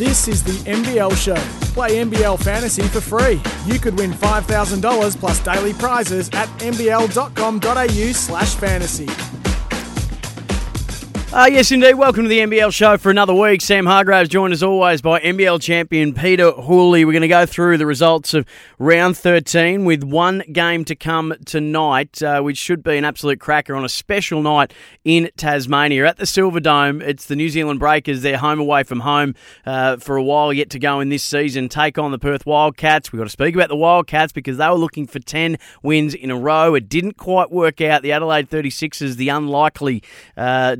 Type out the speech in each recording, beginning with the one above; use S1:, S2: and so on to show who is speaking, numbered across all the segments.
S1: This is the NBL Show. Play NBL Fantasy for free. You could win $5,000 plus daily prizes at nbl.com.au slash fantasy.
S2: Uh, yes, indeed. Welcome to the NBL show for another week. Sam Hargreaves joined as always by NBL champion Peter Hooley. We're going to go through the results of round 13 with one game to come tonight, uh, which should be an absolute cracker on a special night in Tasmania. At the Silver Dome, it's the New Zealand Breakers. They're home away from home uh, for a while yet to go in this season. Take on the Perth Wildcats. We've got to speak about the Wildcats because they were looking for 10 wins in a row. It didn't quite work out. The Adelaide 36ers, the unlikely uh,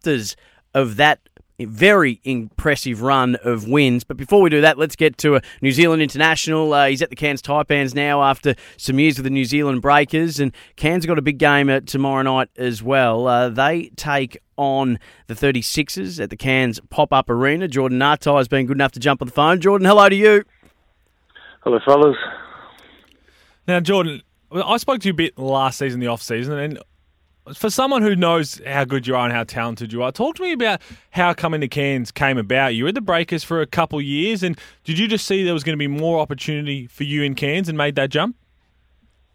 S2: disruptors of that very impressive run of wins. But before we do that, let's get to a New Zealand international. Uh, he's at the Cairns Taipans now after some years with the New Zealand Breakers, and Cairns got a big game uh, tomorrow night as well. Uh, they take on the 36ers at the Cairns Pop-Up Arena. Jordan Ngatai has been good enough to jump on the phone. Jordan, hello to you.
S3: Hello, fellas.
S4: Now, Jordan, I spoke to you a bit last season, the off season, and for someone who knows how good you are and how talented you are, talk to me about how coming to Cairns came about. You were at the Breakers for a couple years, and did you just see there was going to be more opportunity for you in Cairns and made that jump?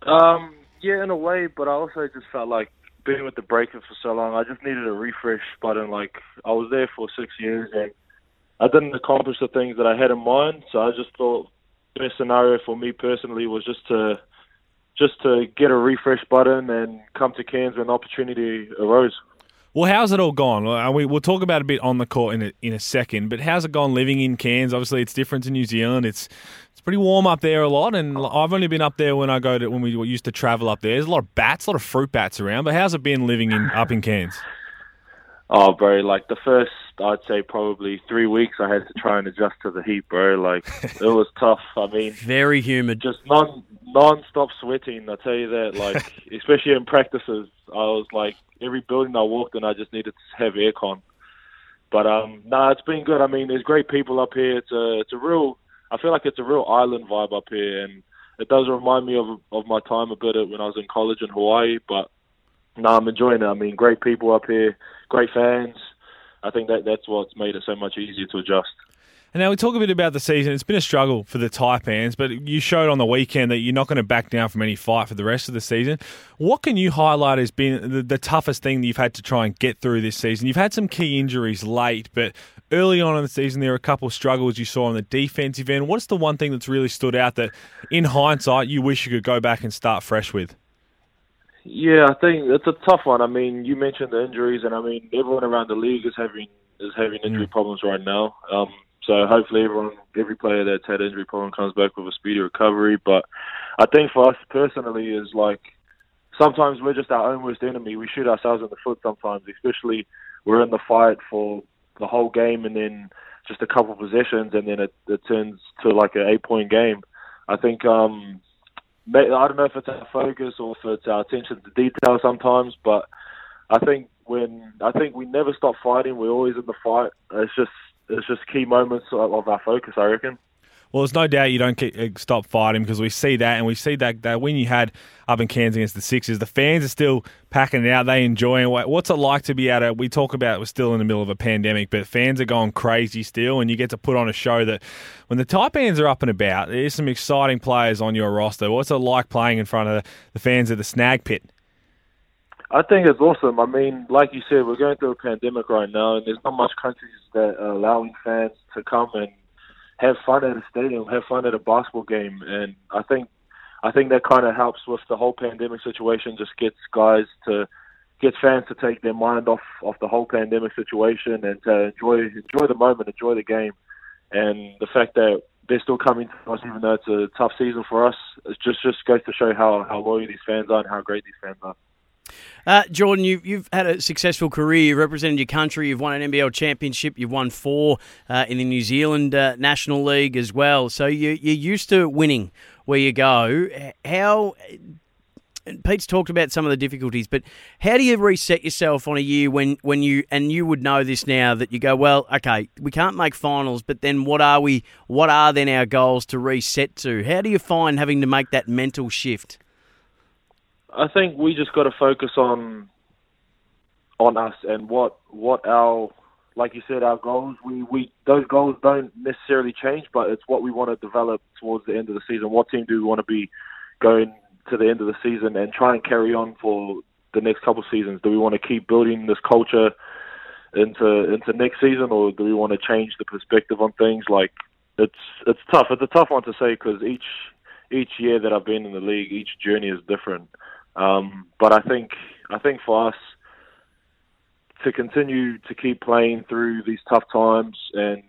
S3: Um, yeah, in a way, but I also just felt like being with the Breakers for so long, I just needed a refresh button. Like I was there for six years and I didn't accomplish the things that I had in mind, so I just thought the best scenario for me personally was just to just to get a refresh button and come to Cairns when the opportunity arose.
S4: Well, how's it all gone? Uh, we, will talk about a bit on the court in a, in a second, but how's it gone living in Cairns? Obviously, it's different to New Zealand. It's it's pretty warm up there a lot, and I've only been up there when I go to when we used to travel up there. There's a lot of bats, a lot of fruit bats around. But how's it been living in up in Cairns?
S3: Oh, bro! Like the first, I'd say probably three weeks, I had to try and adjust to the heat, bro. Like it was tough. I mean,
S2: very humid.
S3: Just non non-stop sweating. I tell you that. Like especially in practices, I was like every building I walked in, I just needed to have aircon. But um, no, nah, it's been good. I mean, there's great people up here. It's a it's a real. I feel like it's a real island vibe up here, and it does remind me of of my time a bit when I was in college in Hawaii. But no, nah, I'm enjoying it. I mean, great people up here great fans. I think that that's what's made it so much easier to adjust.
S4: And now we talk a bit about the season. It's been a struggle for the Taipans, but you showed on the weekend that you're not going to back down from any fight for the rest of the season. What can you highlight as being the, the toughest thing that you've had to try and get through this season? You've had some key injuries late, but early on in the season there were a couple of struggles you saw on the defensive end. What's the one thing that's really stood out that, in hindsight, you wish you could go back and start fresh with?
S3: Yeah, I think it's a tough one. I mean, you mentioned the injuries, and I mean, everyone around the league is having is having injury mm. problems right now. Um, so hopefully, everyone, every player that's had injury problem comes back with a speedy recovery. But I think for us personally, is like sometimes we're just our own worst enemy. We shoot ourselves in the foot sometimes, especially we're in the fight for the whole game, and then just a couple of possessions, and then it, it turns to like an eight point game. I think um, I don't know if it's our focus or if it's our attention to detail sometimes, but I think when I think we never stop fighting, we're always in the fight. It's just it's just key moments of our focus, I reckon.
S4: Well, there's no doubt you don't keep, uh, stop fighting because we see that, and we see that, that when you had up in Cairns against the Sixers, the fans are still packing it out. They enjoy it. What's it like to be at to? We talk about we're still in the middle of a pandemic, but fans are going crazy still, and you get to put on a show that when the Taipans are up and about, there's some exciting players on your roster. What's it like playing in front of the fans of the Snake Pit?
S3: I think it's awesome. I mean, like you said, we're going through a pandemic right now, and there's not much countries that are allowing fans to come and have fun at a stadium, have fun at a basketball game, and I think I think that kind of helps with the whole pandemic situation. Just gets guys to get fans to take their mind off off the whole pandemic situation and to enjoy enjoy the moment, enjoy the game, and the fact that they're still coming to us even though it's a tough season for us. It just just goes to show how how loyal these fans are and how great these fans are.
S2: Uh, Jordan, you've, you've had a successful career. You've represented your country. You've won an NBL championship. You've won four uh, in the New Zealand uh, National League as well. So you, you're used to winning where you go. How Pete's talked about some of the difficulties, but how do you reset yourself on a year when, when you and you would know this now that you go, well, okay, we can't make finals, but then what are we? What are then our goals to reset to? How do you find having to make that mental shift?
S3: I think we just got to focus on on us and what what our like you said, our goals. We we those goals don't necessarily change, but it's what we want to develop towards the end of the season. What team do we want to be going to the end of the season and try and carry on for the next couple of seasons? Do we want to keep building this culture into into next season, or do we want to change the perspective on things? Like it's it's tough. It's a tough one to say because each each year that I've been in the league, each journey is different. Um, but I think I think for us to continue to keep playing through these tough times and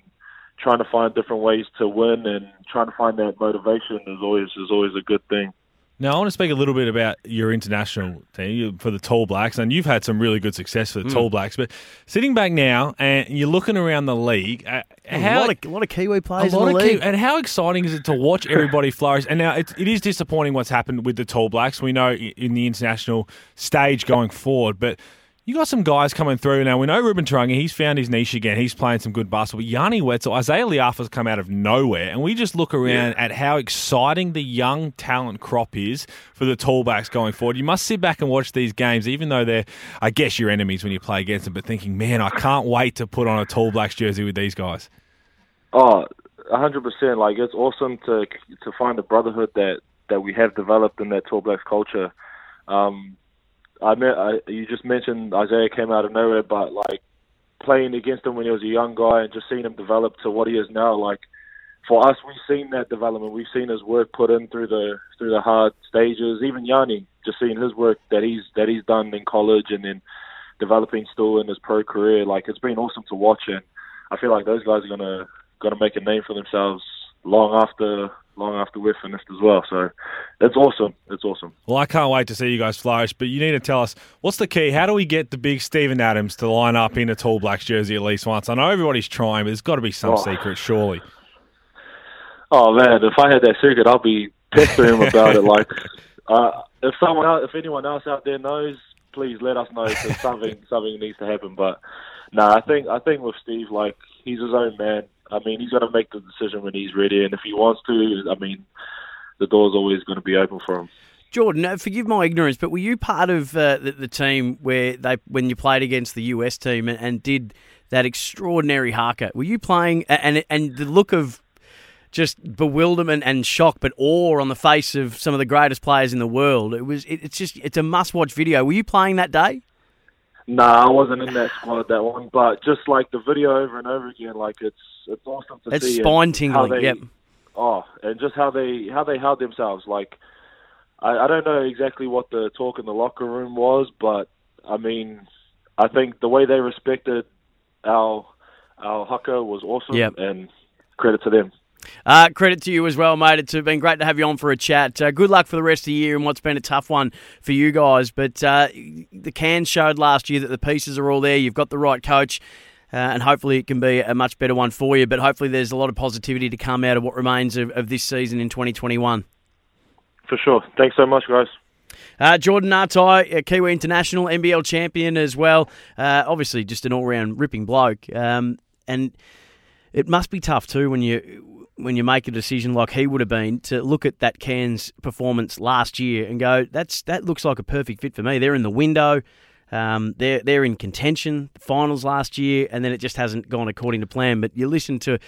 S3: trying to find different ways to win and trying to find that motivation is always is always a good thing.
S4: Now, I want to speak a little bit about your international team for the Tall Blacks, and you've had some really good success for the mm. Tall Blacks. But sitting back now and you're looking around the league, uh,
S2: how, a, lot of, a lot of Kiwi players a lot
S4: in
S2: the league.
S4: and how exciting is it to watch everybody flourish? And now it, it is disappointing what's happened with the Tall Blacks. We know in the international stage going forward, but you got some guys coming through now. We know Ruben Te Rangi, he's found his niche again. He's playing some good basketball. Yanni Wetzel, Isaiah Le'afa's come out of nowhere. And we just look around yeah. at how exciting the young talent crop is for the Tall Blacks going forward. You must sit back and watch these games, even though they're, I guess, your enemies when you play against them, but thinking, man, I can't wait to put on a Tall Blacks jersey with these guys.
S3: Oh, 100%. Like, it's awesome to to find a brotherhood that, that we have developed in that Tall Blacks culture. Um, I met I, you just mentioned Isaiah came out of nowhere, but like playing against him when he was a young guy and just seeing him develop to what he is now, like for us, we've seen that development. We've seen his work put in through the through the hard stages. Even Yanni, just seeing his work that he's that he's done in college and then developing still in his pro career. Like it's been awesome to watch, and I feel like those guys are gonna gonna make a name for themselves long after long after we're finished as well. So it's awesome. It's awesome.
S4: Well, I can't wait to see you guys flourish. But you need to tell us what's the key. How do we get the big Steven Adams to line up in a tall blacks jersey at least once? I know everybody's trying, but there's got to be some oh. secret, surely.
S3: Oh man, if I had that secret, I'll be pestering him about it. Like, uh, if someone, else, if anyone else out there knows, please let us know because something something needs to happen. But no, nah, I think I think with Steve, like he's his own man. I mean, he's going to make the decision when he's ready, and if he wants to, I mean, the door's always going to be open for him.
S2: Jordan, uh, forgive my ignorance, but were you part of uh, the, the, team where they when you played against the US team and, and did that extraordinary haka? Were you playing and and the look of just bewilderment and shock, but awe on the face of some of the greatest players in the world? It was it, it's just it's a must watch video. Were you playing that day?
S3: No, nah, I wasn't in that squad that one, but just like the video over and over again, like it's it's awesome to
S2: it's
S3: see.
S2: It's spine tingling. Yep.
S3: Oh, and just how they how they held themselves. Like I, I don't know exactly what the talk in the locker room was, but I mean, I think the way they respected our our haka was awesome,
S2: yep.
S3: and credit to them.
S2: Uh, credit to you as well, mate. It's been great to have you on for a chat. Uh, good luck for the rest of the year and what's been a tough one for you guys. But uh, the Cairns showed last year that the pieces are all there. You've got the right coach. Uh, and hopefully it can be a much better one for you. But hopefully there's a lot of positivity to come out of what remains of, of this season in 2021.
S3: For sure. Thanks so much, guys.
S2: Uh, Jordan Ngatai, Kiwi International, NBL champion as well. Uh, obviously, just an all-round ripping bloke. Um, and it must be tough too when you when you make a decision like he would have been to look at that Cairns performance last year and go, that's that looks like a perfect fit for me. They're in the window. Um, they're they're in contention, finals last year, and then it just hasn't gone according to plan. But you listen to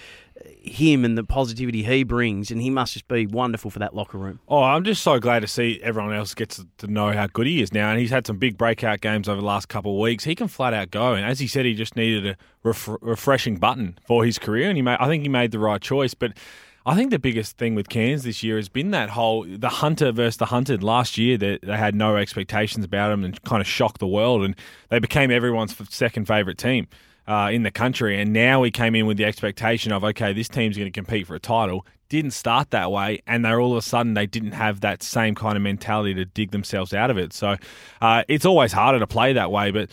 S2: him and the positivity he brings, and he must just be wonderful for that locker room.
S4: Oh, I'm just so glad to see everyone else gets to know how good he is now, and he's had some big breakout games over the last couple of weeks. He can flat out go, and as he said, he just needed a ref- refreshing button for his career, and he made, I think he made the right choice, but. I think the biggest thing with Cairns this year has been that whole the hunter versus the hunted. Last year, they, they had no expectations about him and kind of shocked the world, and they became everyone's second favourite team uh, in the country. And now we came in with the expectation of okay, this team's going to compete for a title. Didn't start that way, and they're all of a sudden they didn't have that same kind of mentality to dig themselves out of it. So uh, it's always harder to play that way, but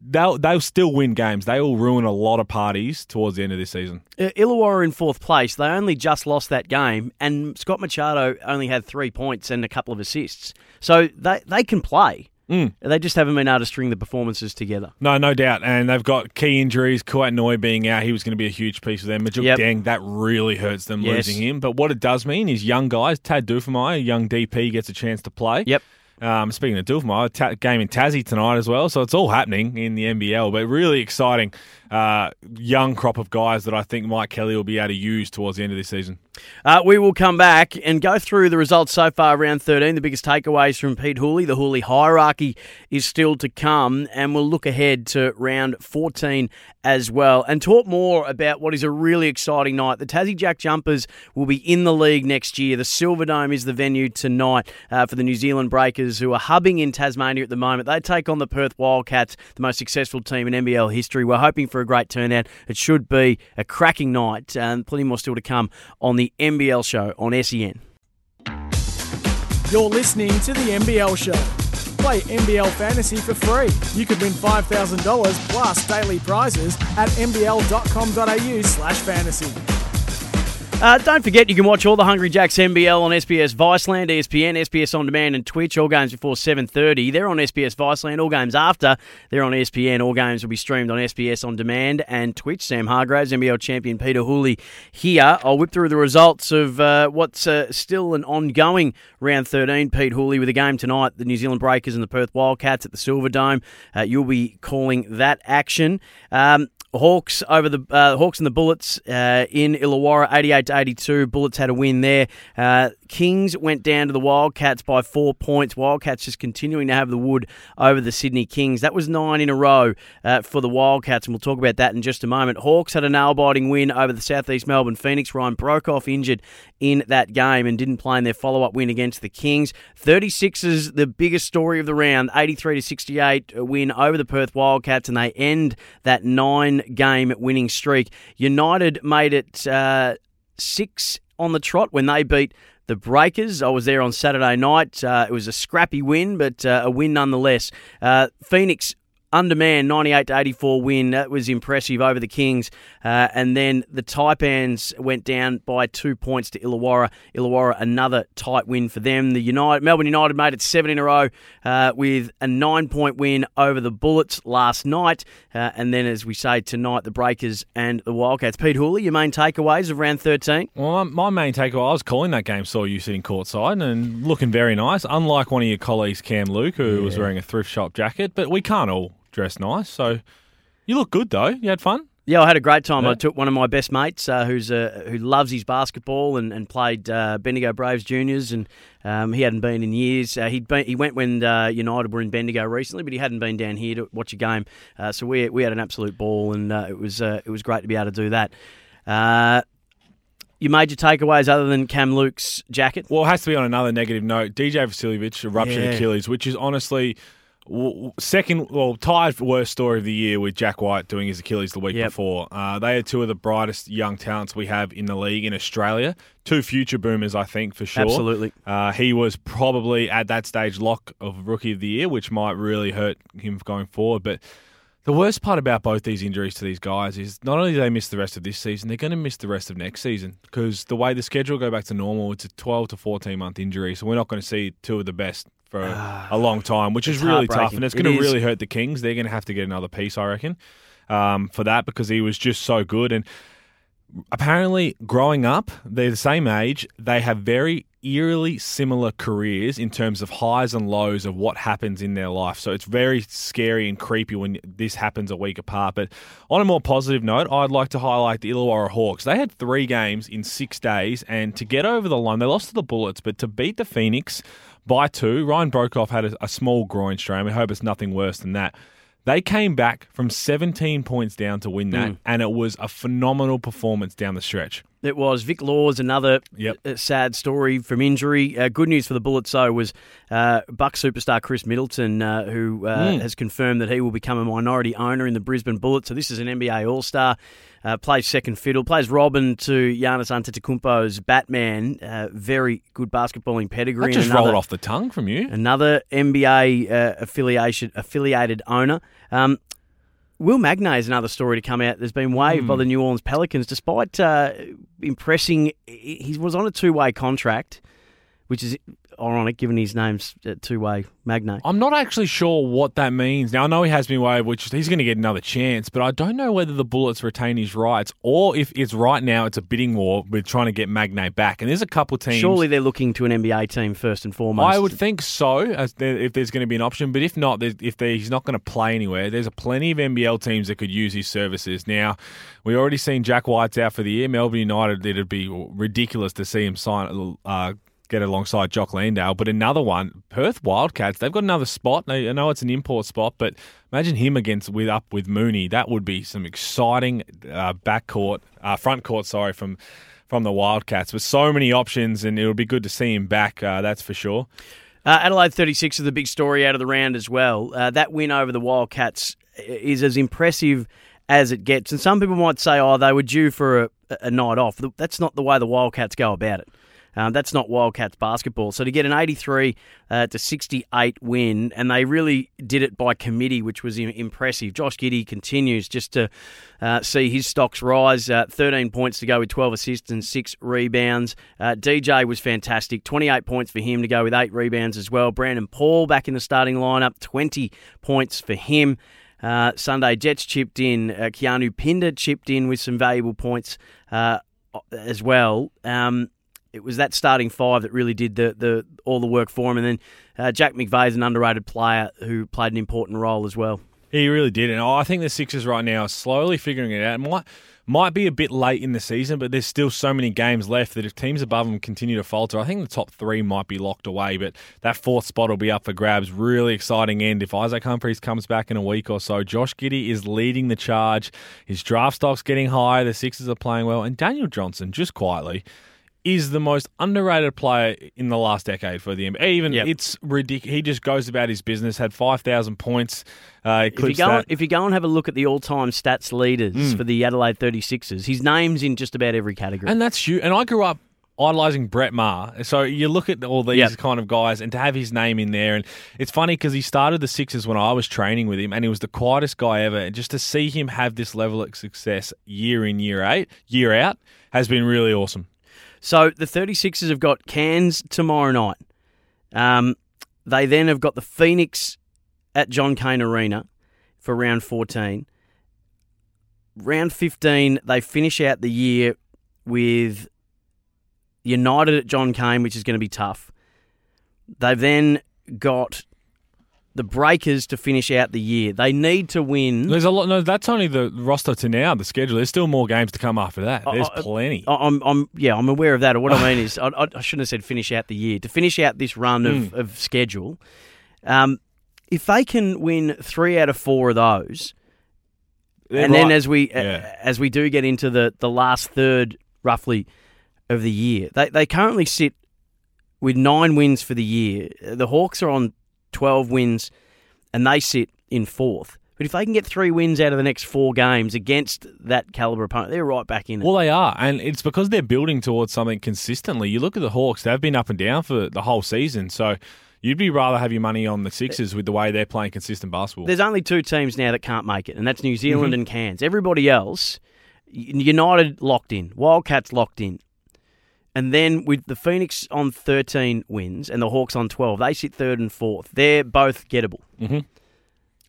S4: they'll they'll still win games. They will ruin a lot of parties towards the end of this season.
S2: Illawarra in fourth place. They only just lost that game, and Scott Machado only had three points and a couple of assists. So they they can play. Mm. They just haven't been able to string the performances together.
S4: No, no doubt. And they've got key injuries. Kouat Noi being out, he was going to be a huge piece of them. Majuk yep. Deng, that really hurts them yes. losing him. But what it does mean is young guys, Tad Dufelmeier, a young DP, gets a chance to play.
S2: Yep.
S4: Um, speaking of Dufelmeier, ta- game in Tassie tonight as well, so it's all happening in the NBL. But really exciting uh, young crop of guys that I think Mike Kelly will be able to use towards the end of this season.
S2: Uh, we will come back and go through the results so far round 13, the biggest takeaways from Pete Hooley. The Hooley hierarchy is still to come, and we'll look ahead to round 14 as well and talk more about what is a really exciting night. The Tassie Jack Jumpers will be in the league next year. The Silverdome is the venue tonight uh, for the New Zealand Breakers, who are hubbing in Tasmania at the moment. They take on the Perth Wildcats, the most successful team in NBL history. We're hoping for a great turnout. It should be a cracking night, and plenty more still to come on the NBL show on SEN.
S1: You're listening to the NBL show. Play NBL Fantasy for free. You could win $5,000 plus daily prizes at nbl.com.au slash fantasy.
S2: Uh, don't forget, you can watch all the Hungry Jacks NBL on SBS Viceland, ESPN, SBS On Demand, and Twitch. All games before 7.30. They're on SBS Viceland. All games after, they're on ESPN. All games will be streamed on SBS On Demand and Twitch. Sam Hargreaves, NBL champion Peter Hooley here. I'll whip through the results of uh, what's uh, still an ongoing round 13. Pete Hooley with a game tonight, the New Zealand Breakers and the Perth Wildcats at the Silverdome. Uh, you'll be calling that action. Um, Hawks over the uh, Hawks and the Bullets uh, in Illawarra, eighty-eight to eighty-two. Bullets had a win there. Uh, Kings went down to the Wildcats by four points. Wildcats just continuing to have the wood over the Sydney Kings. That was nine in a row uh, for the Wildcats, and we'll talk about that in just a moment. Hawks had a nail-biting win over the Southeast Melbourne Phoenix. Ryan Broekhoff injured in that game and didn't play in their follow-up win against the Kings. Thirty-six is the biggest story of the round. Eighty-three to sixty-eight win over the Perth Wildcats, and they end that nine game winning streak. United made it uh, six on the trot when they beat the Breakers. I was there on Saturday night. Uh, it was a scrappy win, but uh, a win nonetheless. Uh, Underman 98 to 84 win. That was impressive over the Kings. Uh, and then the Taipans went down by two points to Illawarra. Illawarra, another tight win for them. The United Melbourne United made it seven in a row uh, with a nine point win over the Bullets last night. Uh, and then, as we say, tonight, the Breakers and the Wildcats. Pete Hooley, your main takeaways of round 13?
S4: Well, my main takeaway, I was calling that game, saw you sitting courtside and looking very nice, unlike one of your colleagues, Cam Luke, who yeah. was wearing a thrift shop jacket. But we can't all dressed nice. So you look good though. You had fun.
S2: Yeah, I had a great time. Yeah. I took one of my best mates uh, who's uh, who loves his basketball and, and played uh, Bendigo Braves juniors, and um, he hadn't been in years. Uh, he'd been, he went when uh, United were in Bendigo recently, but he hadn't been down here to watch a game. Uh, so we we had an absolute ball, and it was it was great to be able to do that. your major takeaways other than Cam Luke's jacket?
S4: Well, it has to be on another negative note. DJ Vasiljevic ruptured yeah. Achilles, which is honestly second, well, tied for worst story of the year with Jack White doing his Achilles the week yep. before. Uh, they are two of the brightest young talents we have in the league in Australia. Two future boomers, I think, for sure.
S2: Absolutely.
S4: Uh, he was probably at that stage lock of Rookie of the Year, which might really hurt him going forward. But the worst part about both these injuries to these guys is not only do they miss the rest of this season, they're going to miss the rest of next season because the way the schedule go back to normal, it's a 12 to 14 month injury. So we're not going to see two of the best for a, a long time, which is really tough, and it's going to really hurt the Kings. They're going to have to get another piece, I reckon, um, for that because he was just so good. And apparently, growing up, they're the same age. They have very eerily similar careers in terms of highs and lows of what happens in their life. So it's very scary and creepy when this happens a week apart. But on a more positive note, I'd like to highlight the Illawarra Hawks. They had three games in six days, and to get over the line, they lost to the Bullets, but to beat the Phoenix by two. Ryan Broekhoff had a, a small groin strain. We hope it's nothing worse than that. They came back from 17 points down to win that, mm. and it was a phenomenal performance down the stretch.
S2: It was. Vic Laws, another yep. Uh, sad story from injury. Uh, good news for the Bullets, though, was uh, Buck superstar Khris Middleton, uh, who uh, mm. has confirmed that he will become a minority owner in the Brisbane Bullets. So this is an NBA All Star. Uh, plays second fiddle, plays Robin to Giannis Antetokounmpo's Batman. very good basketballing pedigree.
S4: That just another, rolled off the tongue from you.
S2: Another NBA affiliation affiliated owner. Um, Will Magnay is another story to come out. There's been waived mm. by the New Orleans Pelicans, despite uh, impressing. He was on a two way contract, which is ironic given his name's a two-way magnate.
S4: I'm not actually sure what that means. Now I know he has been waived, which he's going to get another chance, but I don't know whether the Bullets retain his rights or if it's right now it's a bidding war with trying to get Magnay back. And there's a couple teams.
S2: Surely they're looking to an NBA team first and foremost.
S4: I would think so, if there's going to be an option. But if not, if he's not going to play anywhere, there's a plenty of NBL teams that could use his services. Now, we already seen Jack White's out for the year. Melbourne United, it'd be ridiculous to see him sign. Uh, Get alongside Jock Landale, but another one, Perth Wildcats. They've got another spot. I know it's an import spot, but imagine him against with up with Mooney. That would be some exciting uh, backcourt, uh, front court. Sorry, from from the Wildcats with so many options, and it would be good to see him back. Uh, that's for sure.
S2: Uh, Adelaide 36 is the big story out of the round as well. Uh, that win over the Wildcats is as impressive as it gets. And some people might say, oh, they were due for a, a night off. That's not the way the Wildcats go about it. Um, that's not Wildcats basketball. So to get an 83 uh, to 68 win, and they really did it by committee, which was impressive. Josh Giddey continues just to uh, see his stocks rise. Uh, 13 points to go with 12 assists and six rebounds. Uh, DJ was fantastic. 28 points for him to go with eight rebounds as well. Brandon Paul back in the starting lineup. 20 points for him. Uh, Sunday Dech chipped in. Uh, Keanu Pinder chipped in with some valuable points uh, as well. Um, it was that starting five that really did the, the all the work for him. And then uh, Jack is an underrated player who played an important role as well.
S4: He really did, and I think the Sixers right now are slowly figuring it out. It might might be a bit late in the season, but there's still so many games left that if teams above them continue to falter, I think the top three might be locked away. But that fourth spot will be up for grabs. Really exciting end if Isaac Humphries comes back in a week or so. Josh Giddey is leading the charge. His draft stock's getting high. The Sixers are playing well, and Daniel Johnson just quietly is the most underrated player in the last decade for the NBA. Even
S2: Yep.
S4: it's ridiculous. He just goes about his business. Had five thousand points. Uh,
S2: If you, go
S4: that.
S2: and, if you go and have a look at the all-time stats leaders for the Adelaide 36ers, his name's in just about every category.
S4: And that's you. And I grew up idolizing Brett Maher. So you look at all these
S2: Yep.
S4: kind of guys and to have his name in there. And it's funny because he started the Sixers when I was training with him and he was the quietest guy ever. And just to see him have this level of success year in, year out, year out has been really awesome.
S2: So the 36ers have got Cairns tomorrow night. Um, they then have got the Phoenix at John Cain Arena for round 14. Round 15, they finish out the year with United at John Cain, which is going to be tough. They've then got the Breakers to finish out the year. They need to win.
S4: There's a lot. No, that's only the roster to now, the schedule. There's still more games to come after that. There's
S2: I-
S4: plenty.
S2: I- I'm, I'm, yeah, I'm aware of that. What I mean is, I, I I shouldn't have said finish out the year. To finish out this run of,
S4: Mm.
S2: of schedule, um, if they can win three out of four of those,
S4: They're
S2: and then as we
S4: Yeah.
S2: as we do get into the, the last third, roughly, of the year, they they currently sit with nine wins for the year. The Hawks are on twelve wins, and they sit in fourth. But if they can get three wins out of the next four games against that caliber opponent, they're right back in it.
S4: Well, they are, and it's because they're building towards something consistently. You look at the Hawks; they've been up and down for the whole season. So you'd be rather have your money on the Sixers with the way they're playing consistent basketball.
S2: There's only two teams now that can't make it, and that's New Zealand
S4: Mm-hmm.
S2: and Cairns. Everybody else, United locked in, Wildcats locked in. And then with the Phoenix on 13 wins and the Hawks on 12, they sit third and fourth. They're both gettable.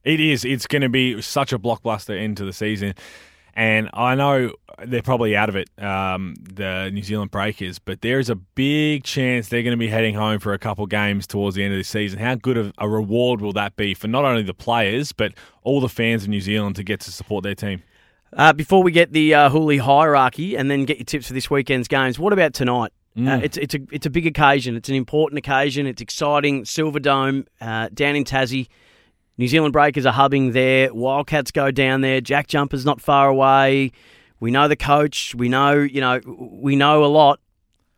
S4: It is. It's going to be such a blockbuster end to the season. And I know they're probably out of it, um, the New Zealand Breakers, but there is a big chance they're going to be heading home for a couple games towards the end of the season. How good of a reward will that be for not only the players, but all the fans of New Zealand to get to support their team?
S2: Uh, before we get the uh, Hooley hierarchy and then get your tips for this weekend's games, what about tonight? Uh, it's it's a it's a big occasion. It's an important occasion. It's exciting. Silver Dome uh, down in Tassie. New Zealand Breakers are hubbing there. Wildcats go down there. Jack Jumper's not far away. We know the coach. We know you know we know a lot,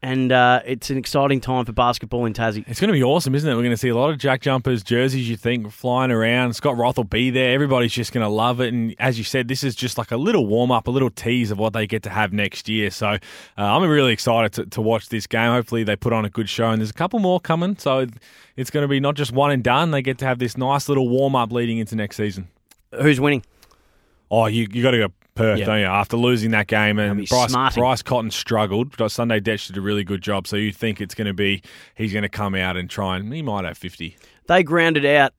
S2: and uh, it's an exciting time for basketball in Tassie.
S4: It's going to be awesome, isn't it? We're going to see a lot of Jack Jumpers, jerseys, you think, flying around. Scott Roth will be there. Everybody's just going to love it. And as you said, this is just like a little warm up, a little tease of what they get to have next year. So uh, I'm really excited to, to watch this game. Hopefully, they put on a good show. And there's a couple more coming. So it's going to be not just one and done. They get to have this nice little warm up leading into next season.
S2: Who's winning?
S4: Oh, you, you got to go Perth,
S2: Yeah.
S4: don't you? After losing that game, and Bryce,
S2: smarting.
S4: Bryce Cotton struggled. but Sunday Dech did a really good job. So you think it's going to be he's going to come out and try and he might have fifty.
S2: They grounded out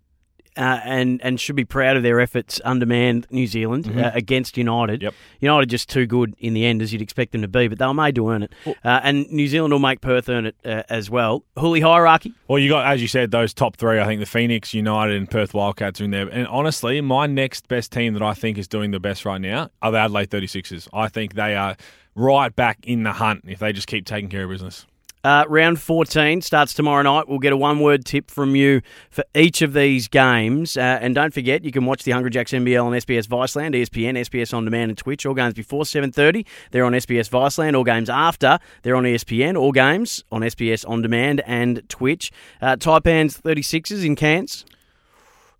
S2: uh, and and should be proud of their efforts undermanned New Zealand uh, against United.
S4: Mm-hmm. Yep.
S2: United just too good in the end, as you'd expect them to be, but they were made to earn it. Uh, and New Zealand will make Perth earn it uh, as well. Hooley hierarchy.
S4: Well, you got as you said those top three. I think the Phoenix, United, and Perth Wildcats are in there. And honestly, my next best team that I think is doing the best right now are the Adelaide 36ers. I think they are right back in the hunt if they just keep taking care of business.
S2: Uh, round 14 starts tomorrow night. We'll get a one word tip from you for each of these games. Uh, and don't forget, you can watch the Hungry Jacks NBL on SBS Viceland, ESPN, SBS On Demand, and Twitch. All games before 7.30, they're on SBS Viceland. All games after, they're on ESPN. All games on SBS On Demand and Twitch. Uh, Taipans 36ers in Cairns.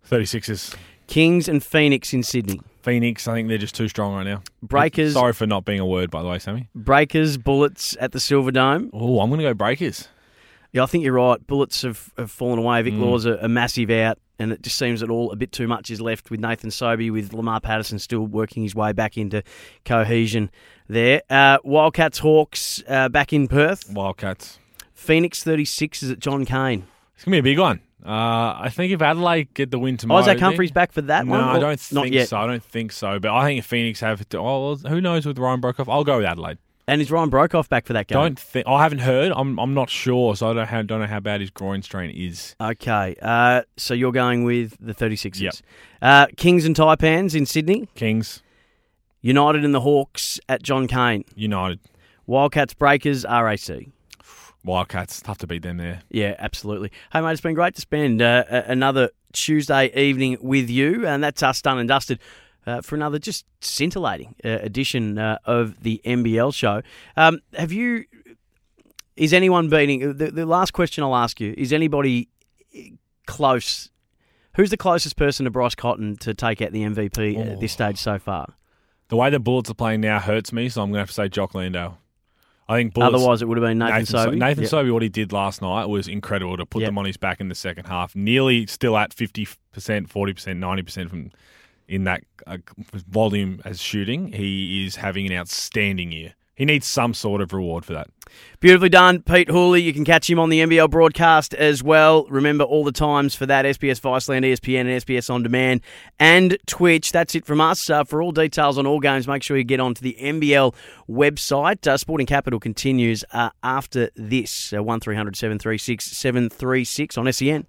S4: 36ers.
S2: Kings and Phoenix in Sydney.
S4: Phoenix, I think they're just too strong right now.
S2: Breakers,
S4: Sorry for not being a word, by the way, Sammy.
S2: Breakers, Bullets at the Silver Dome.
S4: Oh, I'm going to go Breakers.
S2: Yeah, I think you're right. Bullets have, have fallen away.
S4: Mm.
S2: Vic Law's a, a massive out, and it just seems that all a bit too much is left with Nathan Sobey, with Lamar Patterson still working his way back into cohesion there. Uh, Wildcats Hawks uh, back in Perth.
S4: Wildcats.
S2: Phoenix 36 is at John Cain.
S4: It's going to be a big one. Uh, I think if Adelaide get the win tomorrow.
S2: Isaac
S4: do you
S2: Humphries back for that
S4: No,
S2: one?
S4: I don't think
S2: yet.
S4: so. I don't think so. But I think if Phoenix have to, oh, who knows with Ryan Broekhoff? I'll go with Adelaide.
S2: And is Ryan Broekhoff back for that game?
S4: Don't think. I haven't heard. I'm. I'm not sure. So I don't. Have, don't know how bad his groin strain is.
S2: Okay, uh, so you're going with the 36ers.
S4: Yep.
S2: Uh, Kings and Taipans in Sydney.
S4: Kings,
S2: United and the Hawks at John Cain.
S4: United,
S2: Wildcats Breakers RAC.
S4: Wildcats. Tough to beat them there.
S2: Yeah, absolutely. Hey, mate, it's been great to spend uh, another Tuesday evening with you, and that's us done and dusted uh, for another just scintillating uh, edition uh, of the NBL show. Um, have you? Is anyone beating? The, the last question I'll ask you is: anybody close? Who's the closest person to Bryce Cotton to take out the MVP
S4: Oh.
S2: at this stage so far?
S4: The way the Bullets are playing now hurts me. So I'm going to have to say Jock Landale. I think Bullets.
S2: Otherwise, it would have been Nathan,
S4: Nathan,
S2: Sobey.
S4: Nathan
S2: Yep.
S4: Sobey, what he did last night was incredible to put
S2: Yep.
S4: them on his back in the second half. Nearly still at 50%, 40%, 90% from in that uh, volume as shooting. He is having an outstanding year. He needs some sort of reward for that.
S2: Beautifully done, Pete Hooley. You can catch him on the NBL broadcast as well. Remember all the times for that SBS Viceland, ESPN, and SBS On Demand and Twitch. That's it from us. Uh, for all details on all games, make sure you get onto the NBL website. Uh, Sporting Capital continues uh, after this. Uh, 1300 736 736 on SEN.